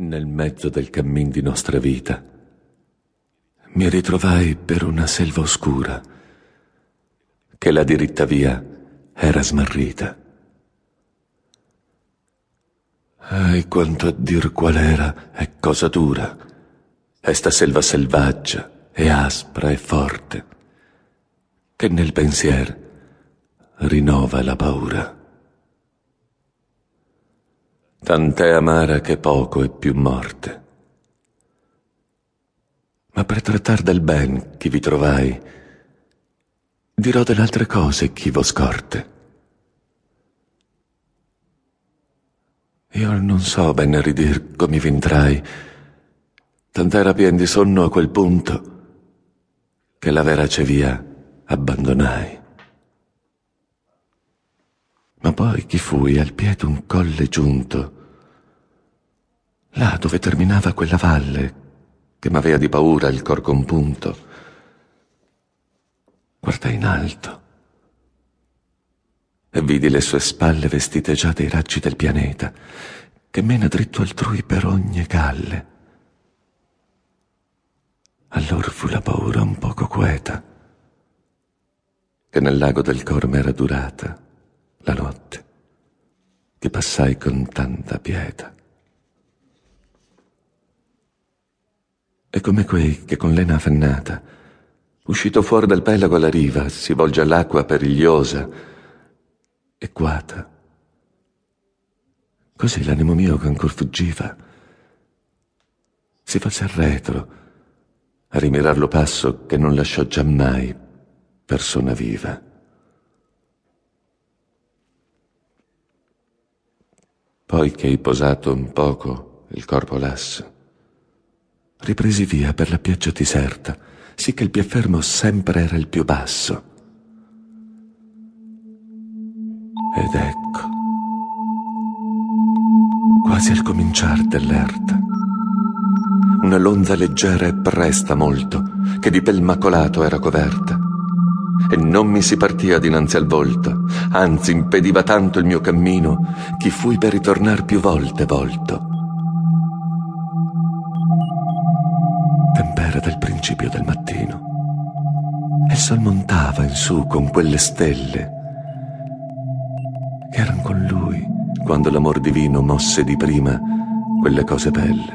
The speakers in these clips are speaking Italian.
Nel mezzo del cammin di nostra vita mi ritrovai per una selva oscura che la diritta via era smarrita. E quanto a dir qual era è cosa dura, esta selva selvaggia e aspra e forte, che nel pensier rinnova la paura. Tant'è amara che poco è più morte. Ma per trattar del ben chi vi trovai, dirò delle altre cose chi vo scorte. Io non so bene ridir come vintrai, tant'era pien di sonno a quel punto che la verace via abbandonai. Ma poi chi fui al piede un colle giunto, là dove terminava quella valle che m'avea di paura il cor compunto. Guardai in alto e vidi le sue spalle vestite già dei raggi del pianeta che mena dritto altrui per ogni galle. Allor fu la paura un poco queta che nel lago del cor m'era durata la notte che passai con tanta pietà. E come quei che con lena affannata, uscito fuori dal pelago alla riva, si volge all'acqua perigliosa e guata. Così l'animo mio che ancor fuggiva si volse arretro a rimirar lo passo che non lasciò giammai persona viva. Poi che hai posato un poco il corpo lasso, ripresi via per la piaggia diserta, sì che il più fermo sempre era il più basso. Ed ecco, quasi al cominciar dell'erta, una lonza leggera e presta molto, che di pel macolato era coverta, e non mi si partia dinanzi al volto, anzi impediva tanto il mio cammino, che fui per ritornar più volte volto. Tempera del principio del mattino, e il sol montava in su con quelle stelle, che eran con lui quando l'amor divino mosse di prima quelle cose belle.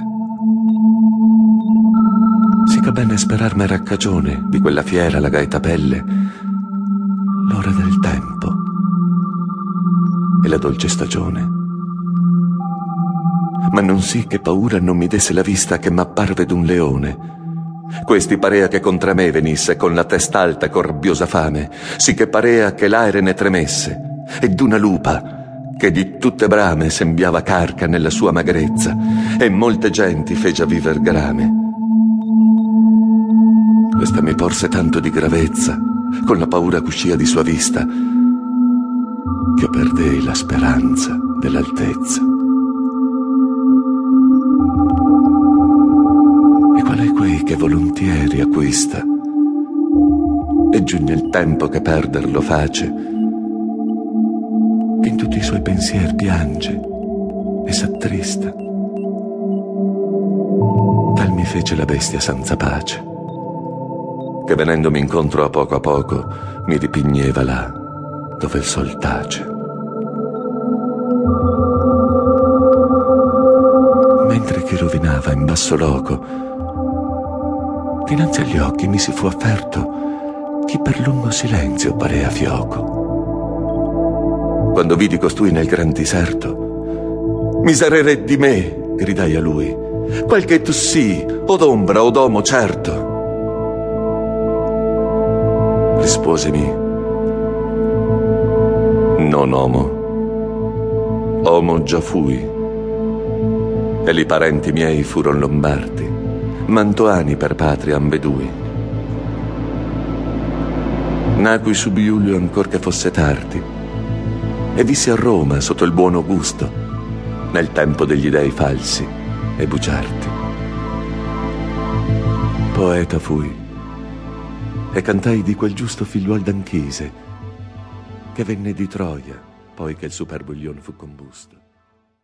Che bene sperar m'era cagione di quella fiera la gaeta pelle, l'ora del tempo e la dolce stagione. Ma non sì che paura non mi desse la vista che m'apparve d'un leone. Questi parea che contra me venisse con la testa alta e corabbiosa fame, sì che parea che l'aere ne tremesse, e d'una lupa che di tutte brame sembiava carca nella sua magrezza, e molte genti fece a viver grame. Questa mi porse tanto di gravezza, con la paura cuscia di sua vista, che perdei la speranza dell'altezza. Che volontieri acquista? E giugna il tempo che perderlo face, che in tutti i suoi pensieri piange e s'attrista. Tal mi fece la bestia senza pace che venendomi incontro a poco a poco mi ripigneva là dove il sol tace. Mentre chi rovinava in basso loco, dinanzi agli occhi mi si fu offerto chi per lungo silenzio parea fioco. Quando vidi costui nel gran diserto, miserere di me, gridai a lui, quel che tu sii, o d'ombra o d'uomo certo. Risposemi, non uomo, uomo già fui, e li parenti miei furono lombardi, mantoani per patria ambedui. Nacqui sub Iulio ancor che fosse tardi, e vissi a Roma sotto il buon Augusto, nel tempo degli dei falsi e bugiardi. Poeta fui, e cantai di quel giusto figliuol d'Anchise che venne di Troia poi che il superbo lion fu combusto.